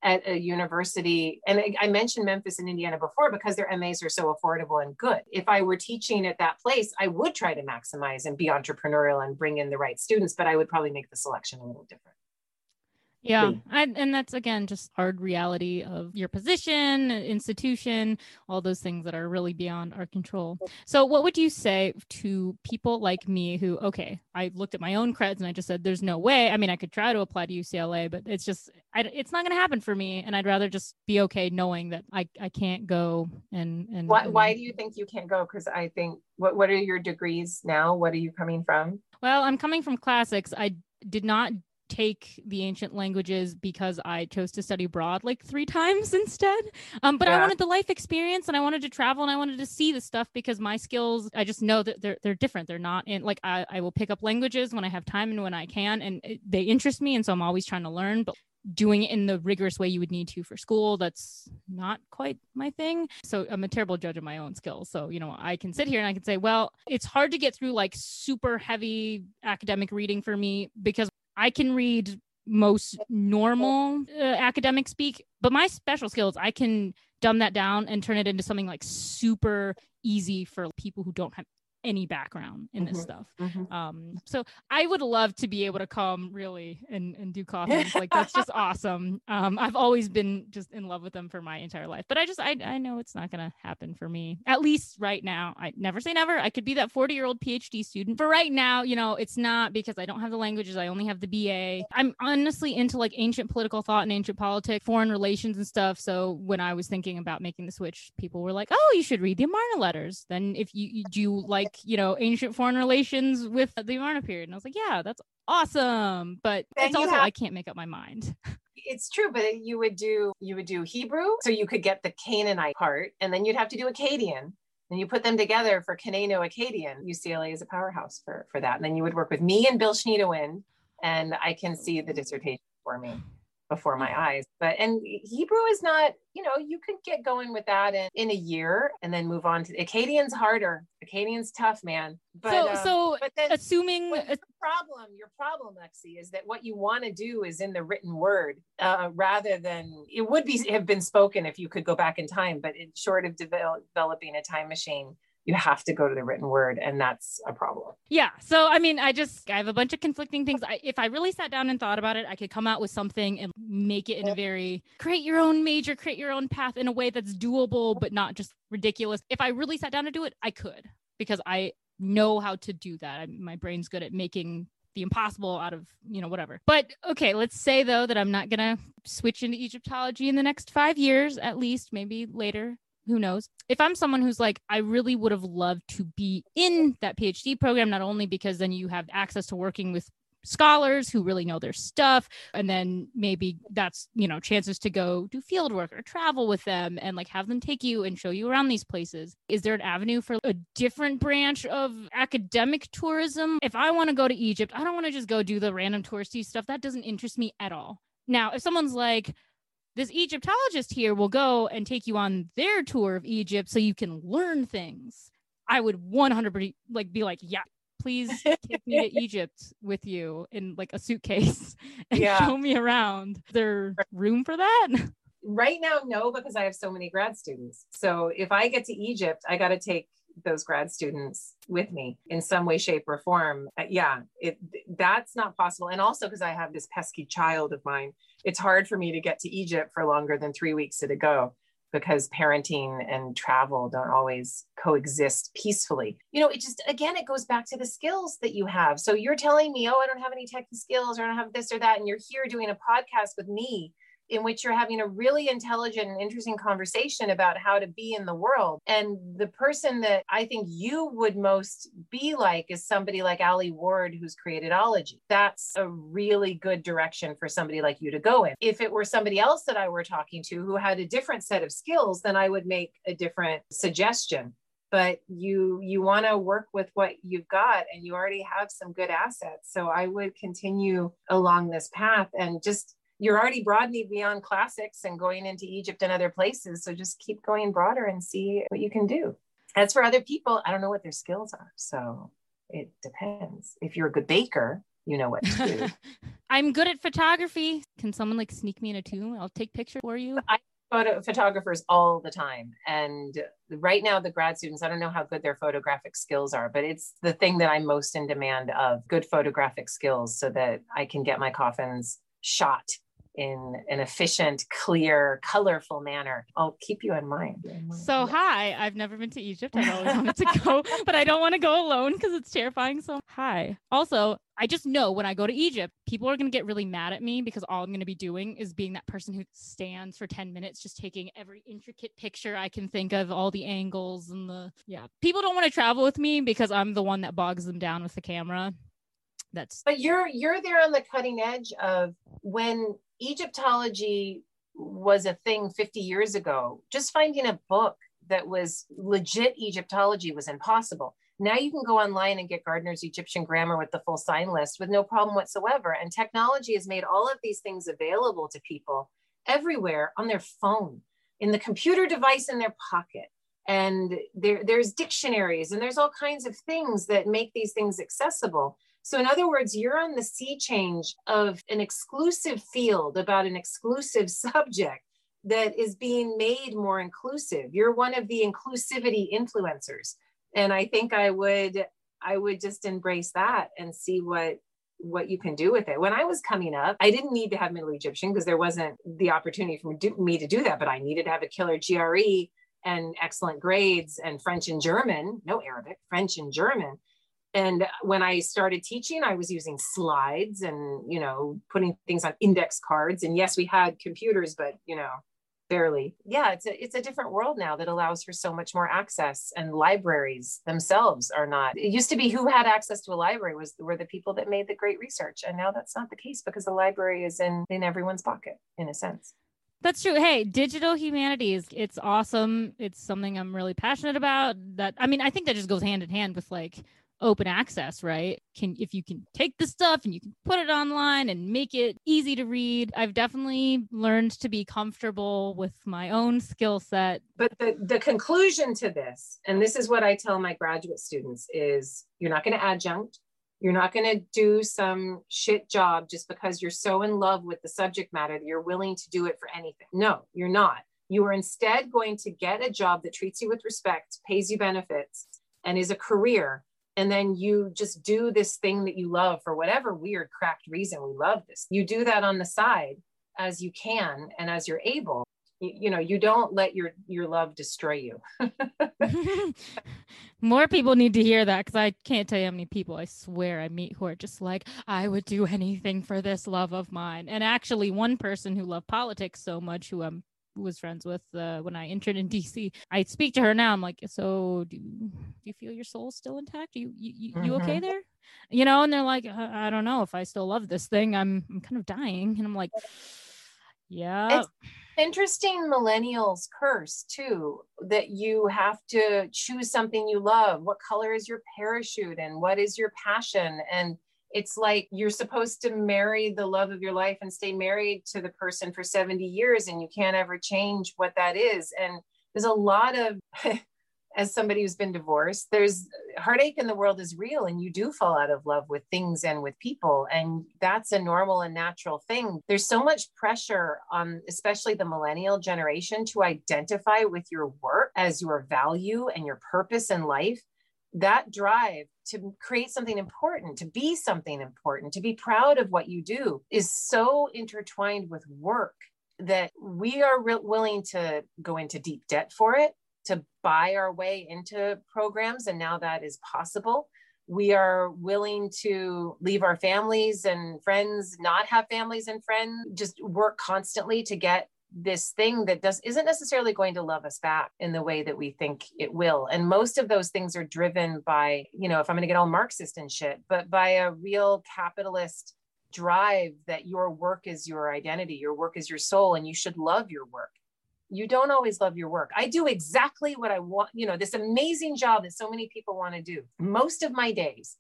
at a university, and I mentioned Memphis in Indiana before because their MAs are so affordable and good. If I were teaching at that place, I would try to maximize and be entrepreneurial and bring in the right students, but I would probably make the selection a little different. Yeah. I, and that's again just hard reality of your position, institution, all those things that are really beyond our control. So, what would you say to people like me who, okay, I looked at my own creds and I just said, there's no way. I mean, I could try to apply to UCLA, but it's just, I, it's not going to happen for me. And I'd rather just be okay knowing that I, I can't go. And, and why, why do you think you can't go? Because I think, what, what are your degrees now? What are you coming from? Well, I'm coming from classics. I did not take the ancient languages because I chose to study abroad like three times instead. Um, but yeah. I wanted the life experience and I wanted to travel and I wanted to see the stuff because my skills, I just know that they're, they're different. They're not in like, I, I will pick up languages when I have time and when I can, and it, they interest me. And so I'm always trying to learn, but doing it in the rigorous way you would need to for school that's not quite my thing so i'm a terrible judge of my own skills so you know i can sit here and i can say well it's hard to get through like super heavy academic reading for me because I can read most normal uh, academic speak, but my special skills, I can dumb that down and turn it into something like super easy for people who don't have any background in this mm-hmm. stuff. Mm-hmm. Um, so I would love to be able to come really and, and do coffees. like that's just awesome. Um, I've always been just in love with them for my entire life, but I just, I, I know it's not going to happen for me, at least right now. I never say never. I could be that 40 year old PhD student. For right now, you know, it's not because I don't have the languages. I only have the BA. I'm honestly into like ancient political thought and ancient politics, foreign relations and stuff. So when I was thinking about making the switch, people were like, oh, you should read the Amarna letters. Then if you, you do you like, like you know ancient foreign relations with the Amarna period, and I was like, yeah, that's awesome. But then it's also have- I can't make up my mind. it's true but you would do you would do hebrew so you could get the canaanite part and then you'd have to do akkadian and you put them together for Canaano-Akkadian. UCLA is a powerhouse for, for that. And then you would work with me and Bill Schniedewind, and I can see the dissertation for me before my eyes. But and Hebrew is not, you know, you could get going with that in, in a year and then move on to Akkadian's harder. Akkadian's tough, man. But so, um, so but then assuming the problem, your problem, Lexi, is that what you want to do is in the written word, uh, rather than it would be have been spoken if you could go back in time, but in short of develop, developing a time machine you have to go to the written word and that's a problem. Yeah so i mean i just i have a bunch of conflicting things. I, if i really sat down and thought about it i could come out with something and make it in a very create your own major create your own path in a way that's doable but not just ridiculous. If i really sat down to do it i could because i know how to do that. I, my brain's good at making the impossible out of you know whatever. But okay let's say though that i'm not gonna switch into egyptology in the next five years at least maybe later who knows? If i'm someone who's like i really would have loved to be in that phd program not only because then you have access to working with scholars who really know their stuff and then maybe that's you know chances to go do field work or travel with them and like have them take you and show you around these places. Is there an avenue for a different branch of academic tourism? If i want to go to egypt i don't want to just go do the random touristy stuff. That doesn't interest me at all. Now if someone's like this Egyptologist here will go and take you on their tour of Egypt so you can learn things. I would 100% like be like, yeah, please take me to Egypt with you in like a suitcase and yeah. show me around. Is there room for that? Right now, no, because I have so many grad students. So if I get to Egypt, I got to take those grad students with me in some way shape or form uh, yeah it that's not possible and also because i have this pesky child of mine it's hard for me to get to egypt for longer than three weeks at a go because parenting and travel don't always coexist peacefully. You know, it just, again, it goes back to the skills that you have. So you're telling me, oh, I don't have any technical skills or I don't have this or that. And you're here doing a podcast with me in which you're having a really intelligent and interesting conversation about how to be in the world. And the person that I think you would most be like is somebody like Alie Ward, who's created Ology. That's a really good direction for somebody like you to go in. If it were somebody else that I were talking to who had a different set of skills, then I would make a different suggestion but you you want to work with what you've got and you already have some good assets so i would continue along this path and just you're already broadening beyond classics and going into Egypt and other places. So just keep going broader and see what you can do. As for other people, I don't know what their skills are. So it depends. If you're a good baker, you know what to do. I'm good at photography. Can someone like sneak me in a tomb? I'll take pictures for you. I photo photographers all the time. And right now, the grad students, I don't know how good their photographic skills are, but it's the thing that I'm most in demand of good photographic skills so that I can get my coffins shot in an efficient, clear, colorful manner. I'll keep you in mind. So, hi, I've never been to Egypt. I've always wanted to go, but I don't want to go alone because it's terrifying. So, hi. Also, I just know when I go to Egypt, people are going to get really mad at me because all I'm going to be doing is being that person who stands for 10 minutes, just taking every intricate picture I can think of, all the angles and the, yeah. People don't want to travel with me because I'm the one that bogs them down with the camera. That's, but you're, you're there on the cutting edge of when Egyptology was a thing 50 years ago, just finding a book that was legit Egyptology was impossible. Now you can go online and get Gardiner's Egyptian grammar with the full sign list with no problem whatsoever. And technology has made all of these things available to people everywhere on their phone, in the computer device in their pocket. And there, there's dictionaries and there's all kinds of things that make these things accessible. So, in other words, you're on the sea change of an exclusive field about an exclusive subject that is being made more inclusive. You're one of the inclusivity influencers. And I think I would I would just embrace that and see what what you can do with it. When I was coming up, I didn't need to have Middle Egyptian because there wasn't the opportunity for me to do that, but I needed to have a killer GRE and excellent grades and French and German, no Arabic, French and German and when i started teaching i was using slides and you know putting things on index cards and yes we had computers but you know barely yeah it's a, it's a different world now that allows for so much more access and libraries themselves are not it used to be who had access to a library was were the people that made the great research and now that's not the case because the library is in in everyone's pocket in a sense that's true. Hey, digital humanities, it's awesome. It's something I'm really passionate about. That I mean, I think that just goes hand in hand with like open access, right? Can if you can take the stuff and you can put it online and make it easy to read. I've definitely learned to be comfortable with my own skill set. But the, the conclusion to this, and this is what I tell my graduate students, is you're not going to adjunct. You're not going to do some shit job just because you're so in love with the subject matter that you're willing to do it for anything. No, you're not. You are instead going to get a job that treats you with respect, pays you benefits, and is a career and then you just do this thing that you love for whatever weird cracked reason we love this. You do that on the side as you can and as you're able. You, you know you don't let your your love destroy you. More people need to hear that because i can't tell you how many people i swear i meet who are just like i would do anything for this love of mine. And actually one person who loved politics so much who i'm was friends with uh, when I entered in DC. I speak to her now. I'm like, so do, do you feel your soul still intact? you you, you, mm-hmm. you okay there? You know, and they're like, I, I don't know if I still love this thing. I'm I'm kind of dying, and I'm like, yeah. It's interesting millennials curse too that you have to choose something you love. What color is your parachute, and what is your passion, and it's like you're supposed to marry the love of your life and stay married to the person for 70 years and you can't ever change what that is. And there's a lot of as somebody who's been divorced there's heartache in the world is real and you do fall out of love with things and with people and that's a normal and natural thing. There's so much pressure on especially the millennial generation to identify with your work as your value and your purpose in life that drive to create something important, to be something important, to be proud of what you do is so intertwined with work that we are re- willing to go into deep debt for it, to buy our way into programs. And now that is possible. We are willing to leave our families and friends, not have families and friends, just work constantly to get this thing that does isn't necessarily going to love us back in the way that we think it will. And most of those things are driven by you know if i'm going to get all marxist and shit but by a real capitalist drive that your work is your identity your work is your soul and you should love your work. You don't always love your work. I do exactly what i want you know this amazing job that so many people want to do. Most of my days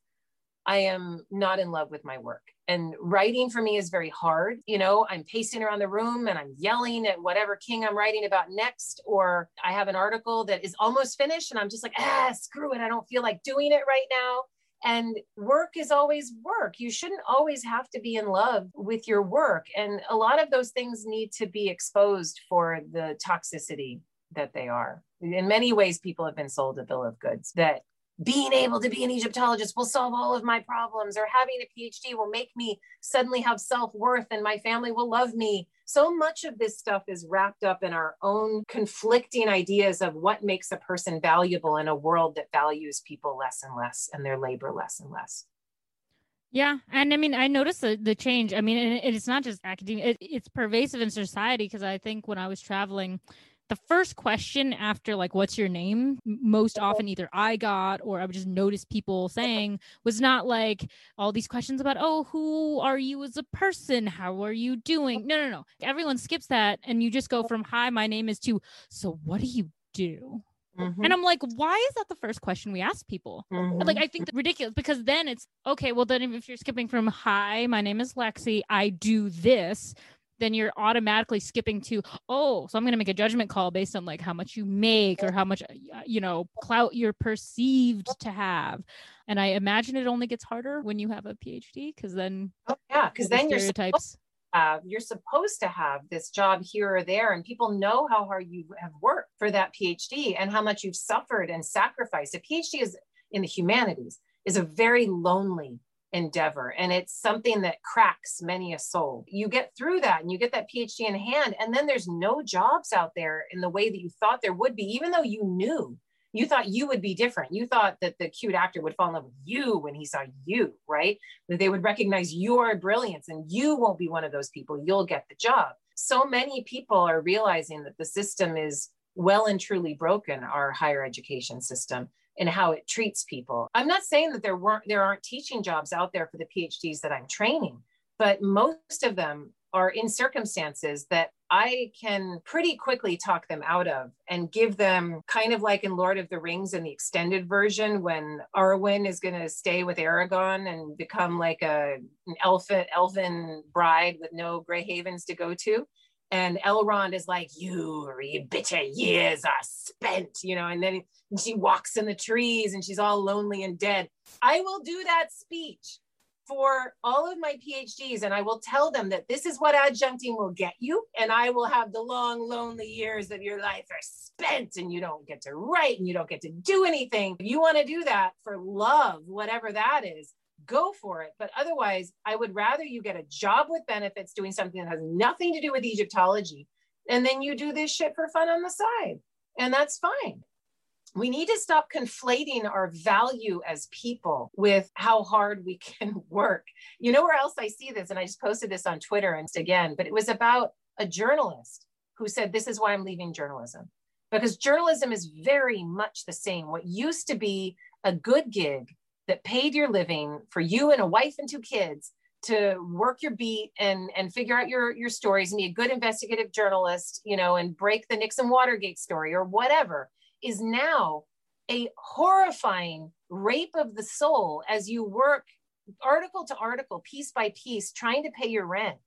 I am not in love with my work. And writing for me is very hard. You know, I'm pacing around the room and I'm yelling at whatever king I'm writing about next. Or I have an article that is almost finished and I'm just like, ah, screw it. I don't feel like doing it right now. And work is always work. You shouldn't always have to be in love with your work. And a lot of those things need to be exposed for the toxicity that they are. In many ways, people have been sold a bill of goods that being able to be an Egyptologist will solve all of my problems, or having a PhD will make me suddenly have self worth and my family will love me. So much of this stuff is wrapped up in our own conflicting ideas of what makes a person valuable in a world that values people less and less and their labor less and less. Yeah, and I mean, I noticed the, the change. I mean, and it's not just academia; it, it's pervasive in society. Because I think when I was traveling, the first question after like what's your name? Most often either i got or i would just notice people saying was not like all these questions about oh who are you as a person? How are you doing? No no no. Everyone skips that and you just go from hi my name is to so what do you do? Mm-hmm. And I'm like, why is that the first question we ask people? Mm-hmm. Like, I think ridiculous because then it's okay. Well, then if you're skipping from hi, my name is Lexi, I do this, then you're automatically skipping to oh so i'm going to make a judgment call based on like how much you make or how much uh, you know clout you're perceived to have. And i imagine it only gets harder when you have a phd because then oh, yeah because then you're supposed, have, you're supposed to have this job here or there and people know how hard you have worked for that phd and how much you've suffered and sacrificed. A phd is in the humanities is a very lonely endeavor and it's something that cracks many a soul. You get through that and you get that phd in hand and then there's no jobs out there in the way that you thought there would be even though you knew. You thought you would be different. You thought that the cute actor would fall in love with you when he saw you right? That they would recognize your brilliance and you won't be one of those people. You'll get the job. So many people are realizing that the system is well and truly broken our higher education system and how it treats people. I'm not saying that there weren't there aren't teaching jobs out there for the PhDs that I'm training, but most of them are in circumstances that I can pretty quickly talk them out of and give them kind of like in Lord of the Rings in the extended version when Arwen is going to stay with Aragorn and become like a an elfin elven bride with no gray havens to go to and Elrond is like, "You bitter years are spent," you know, and then she walks in the trees and she's all lonely and dead. I will do that speech for all of my PhDs, and I will tell them that this is what adjuncting will get you, and I will have the long, lonely years of your life are spent, and you don't get to write, and you don't get to do anything. If you want to do that for love, whatever that is, go for it. But otherwise, I would rather you get a job with benefits doing something that has nothing to do with Egyptology. And then you do this shit for fun on the side. And that's fine. We need to stop conflating our value as people with how hard we can work. You know where else I see this? And I just posted this on Twitter and again, but it was about a journalist who said, This is why I'm leaving journalism. Because journalism is very much the same. What used to be a good gig that paid your living for you and a wife and two kids to work your beat and and figure out your your stories and be a good investigative journalist you know and break the nixon watergate story or whatever is now a horrifying rape of the soul as you work article to article piece by piece trying to pay your rent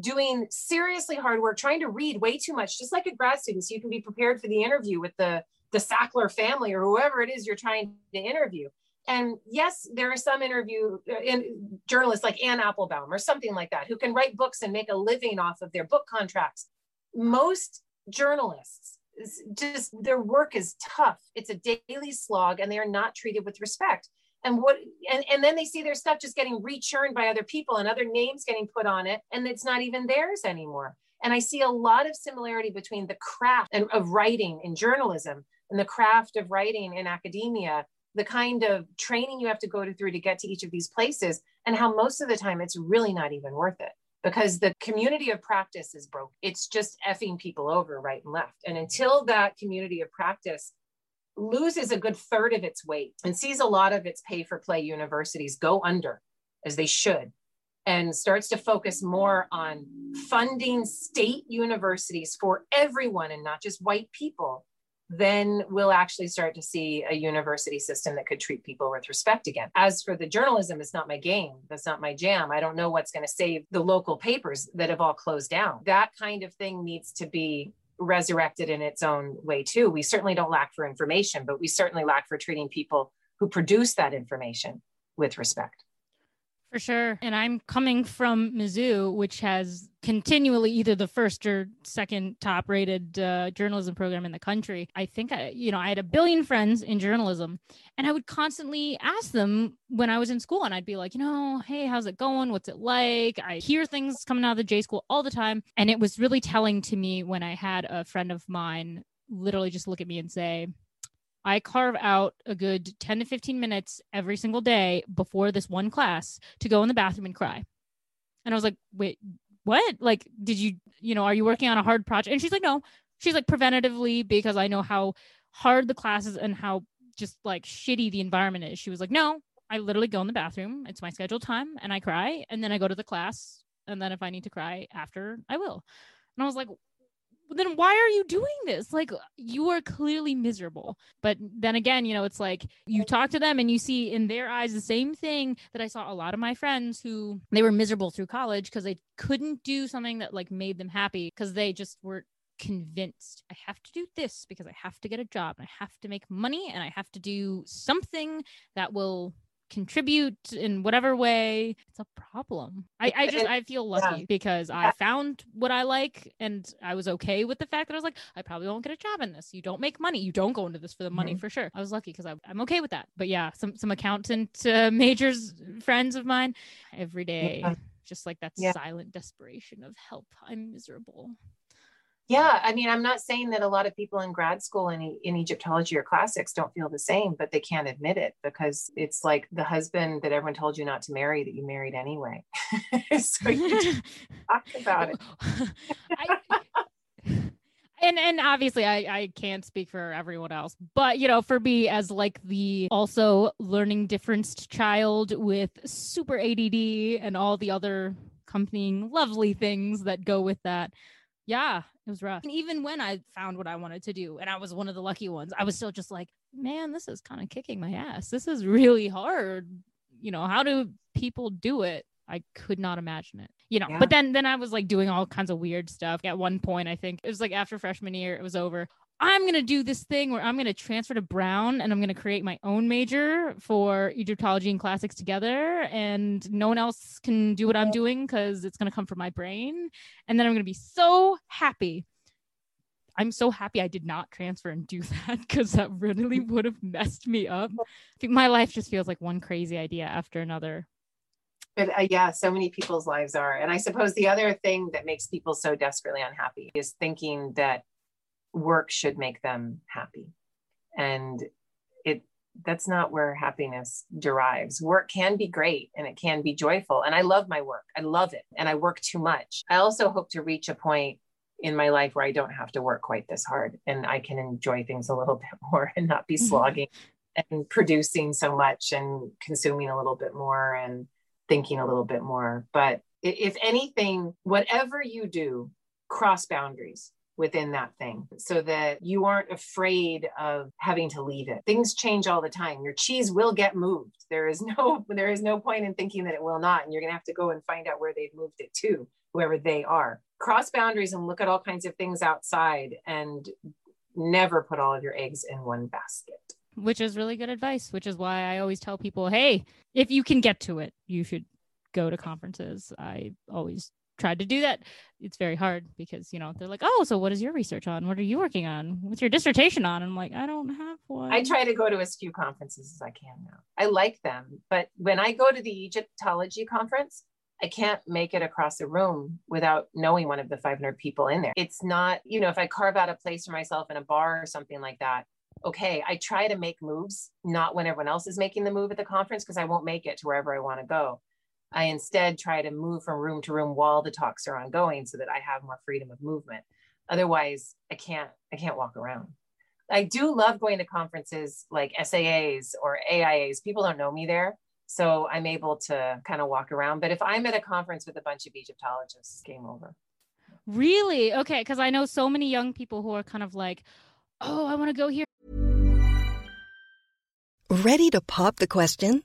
doing seriously hard work trying to read way too much just like a grad student so you can be prepared for the interview with the the sackler family or whoever it is you're trying to interview and yes, there are some interview uh, in journalists like Anne Applebaum or something like that who can write books and make a living off of their book contracts. Most journalists just their work is tough. It's a daily slog and they are not treated with respect. And what and, and then they see their stuff just getting rechurned by other people and other names getting put on it and it's not even theirs anymore. And I see a lot of similarity between the craft of writing in journalism and the craft of writing in academia the kind of training you have to go through to get to each of these places and how most of the time it's really not even worth it because the community of practice is broke. It's just effing people over right and left. And until that community of practice loses a good third of its weight and sees a lot of its pay for play universities go under as they should and starts to focus more on funding state universities for everyone and not just white people then we'll actually start to see a university system that could treat people with respect again. As for the journalism, it's not my game. That's not my jam. I don't know what's going to save the local papers that have all closed down. That kind of thing needs to be resurrected in its own way, too. We certainly don't lack for information, but we certainly lack for treating people who produce that information with respect For sure. And I'm coming from Mizzou, which has continually either the first or second top rated uh, journalism program in the country. I think I, you know, I had a billion friends in journalism and I would constantly ask them when I was in school and I'd be like, you know, hey, how's it going? What's it like? I hear things coming out of the J school all the time. And it was really telling to me when I had a friend of mine literally just look at me and say, I carve out a good 10 to 15 minutes every single day before this one class to go in the bathroom and cry. And I was like, wait, what? Like, did you, you know, are you working on a hard project? And she's like, no. She's like, preventatively, because I know how hard the class is and how just like shitty the environment is. She was like, no, I literally go in the bathroom. It's my scheduled time and I cry. And then I go to the class. And then if I need to cry after, I will. And I was like, then why are you doing this? Like you are clearly miserable. But then again, you know, it's like you talk to them and you see in their eyes the same thing that I saw a lot of my friends who they were miserable through college because they couldn't do something that like made them happy because they just were convinced I have to do this because I have to get a job and I have to make money and I have to do something that will contribute in whatever way it's a problem i, I just i feel lucky yeah. because i found what i like and i was okay with the fact that i was like i probably won't get a job in this you don't make money you don't go into this for the money mm-hmm. for sure i was lucky because i'm okay with that but yeah some some accountant uh, majors friends of mine every day yeah. just like that yeah. silent desperation of help i'm miserable yeah, I mean, I'm not saying that a lot of people in grad school in, in Egyptology or classics don't feel the same, but they can't admit it because it's like the husband that everyone told you not to marry that you married anyway. so you talk about it. I, and and obviously I, I can't speak for everyone else but you know for me as like the also learning differenced child with super add and all the other accompanying lovely things that go with that yeah, it was rough. And even when I found what I wanted to do, and I was one of the lucky ones, I was still just like, man, this is kind of kicking my ass. This is really hard. You know, how do people do it? I could not imagine it. You know, yeah. but then then I was like doing all kinds of weird stuff. At one point, I think it was like after freshman year, it was over. I'm going to do this thing where I'm going to transfer to Brown and I'm going to create my own major for Egyptology and classics together. And no one else can do what I'm doing because it's going to come from my brain. And then I'm going to be so happy. I'm so happy I did not transfer and do that because that really would have messed me up. I think my life just feels like one crazy idea after another. But uh, yeah, so many people's lives are. And I suppose the other thing that makes people so desperately unhappy is thinking that work should make them happy. And it that's not where happiness derives. Work can be great and it can be joyful. And i love my work. I love it. And i work too much. I also hope to reach a point in my life where i don't have to work quite this hard and i can enjoy things a little bit more and not be mm-hmm. slogging and producing so much and consuming a little bit more and thinking a little bit more. But if anything whatever you do cross boundaries within that thing so that you aren't afraid of having to leave it. Things change all the time. Your cheese will get moved. There is no there is no point in thinking that it will not and you're going to have to go and find out where they've moved it to whoever they are. Cross boundaries and look at all kinds of things outside and never put all of your eggs in one basket. Which is really good advice which is why i always tell people hey if you can get to it you should go to conferences. I always tried to do that it's very hard because you know they're like oh so what is your research on? What are you working on? What's your dissertation on? I'm like i don't have one. i try to go to as few conferences as i can now. I like them but when i go to the egyptology conference i can't make it across the room without knowing one of the 500 people in there. It's not you know if i carve out a place for myself in a bar or something like that okay i try to make moves not when everyone else is making the move at the conference because i won't make it to wherever i want to go I instead try to move from room to room while the talks are ongoing so that I have more freedom of movement. Otherwise, I can't I can't walk around. I do love going to conferences like SAAs or AIAs. People don't know me there. So I'm able to kind of walk around. But if I'm at a conference with a bunch of Egyptologists, game over. Really? Okay. Because I know so many young people who are kind of like, oh, I want to go here. Ready to pop the question?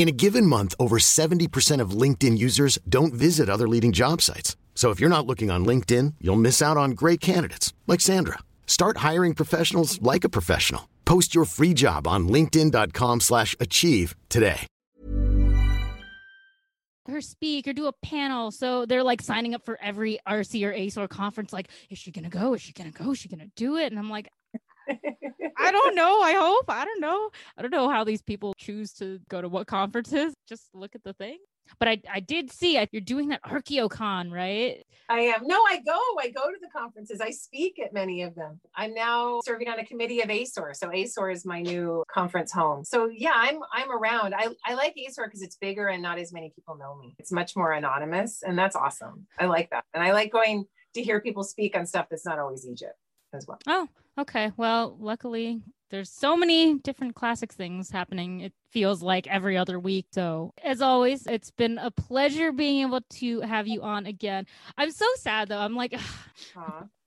In a given month, over 70% of LinkedIn users don't visit other leading job sites. So if you're not looking on LinkedIn, you'll miss out on great candidates like Sandra. Start hiring professionals like a professional. Post your free job on linkedin.com/achieve today. her speak or do a panel. So they're like signing up for every ARCE or ACE or conference. Like, is she gonna go? Is she gonna go? Is she gonna do it? And I'm like, I don't know. I hope. I don't know. I don't know how these people choose to go to what conferences. Just look at the thing. But I, I did see I- you're doing that ArchaeoCon, right? I am. No, I go. I go to the conferences. I speak at many of them. I'm now serving on a committee of ASOR. So ASOR is my new conference home. So yeah, I'm I'm around. I, I like ASOR because it's bigger and not as many people know me. It's much more anonymous and that's awesome. I like that. And I like going to hear people speak on stuff that's not always Egypt as well. Oh, okay. Well, luckily there's so many different classic things happening. It feels like every other week. So, as always, it's been a pleasure being able to have you on again. I'm so sad though. I'm like,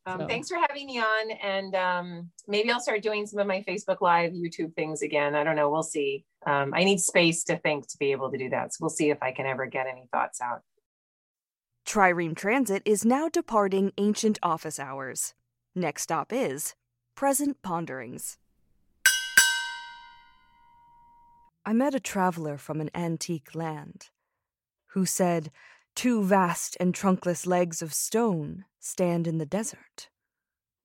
Um, So- Thanks for having me on. And um, maybe I'll start doing some of my Facebook Live, YouTube things again. I don't know. We'll see. Um, I need space to think to be able to do that. So we'll see if I can ever get any thoughts out. Trireme Transit is now departing ancient office hours. Next stop is Present Ponderings. I met a traveler from an antique land who said, Two vast and trunkless legs of stone stand in the desert.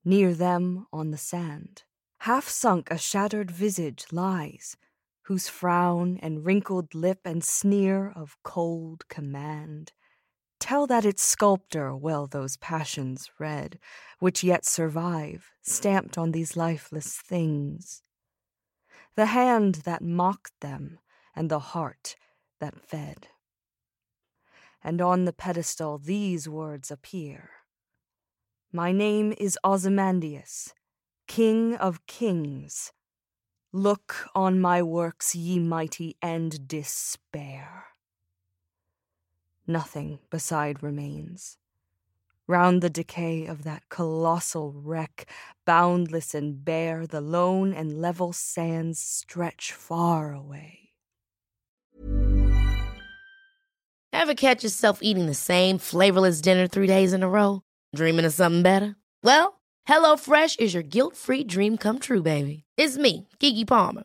Near them on the sand, half sunk, a shattered visage lies, whose frown and wrinkled lip and sneer of cold command tell that its sculptor well those passions read, which yet survive, stamped on these lifeless things. The hand that mocked them, and the heart that fed. And on the pedestal these words appear My name is Ozymandias, King of Kings. Look on my works, ye mighty, and despair nothing beside remains. Round the decay of that colossal wreck, boundless and bare, the lone and level sands stretch far away. Ever catch yourself eating the same flavorless dinner three days in a row? Dreaming of something better? Well, HelloFresh is your guilt free dream come true, baby. It's me, Keke Palmer.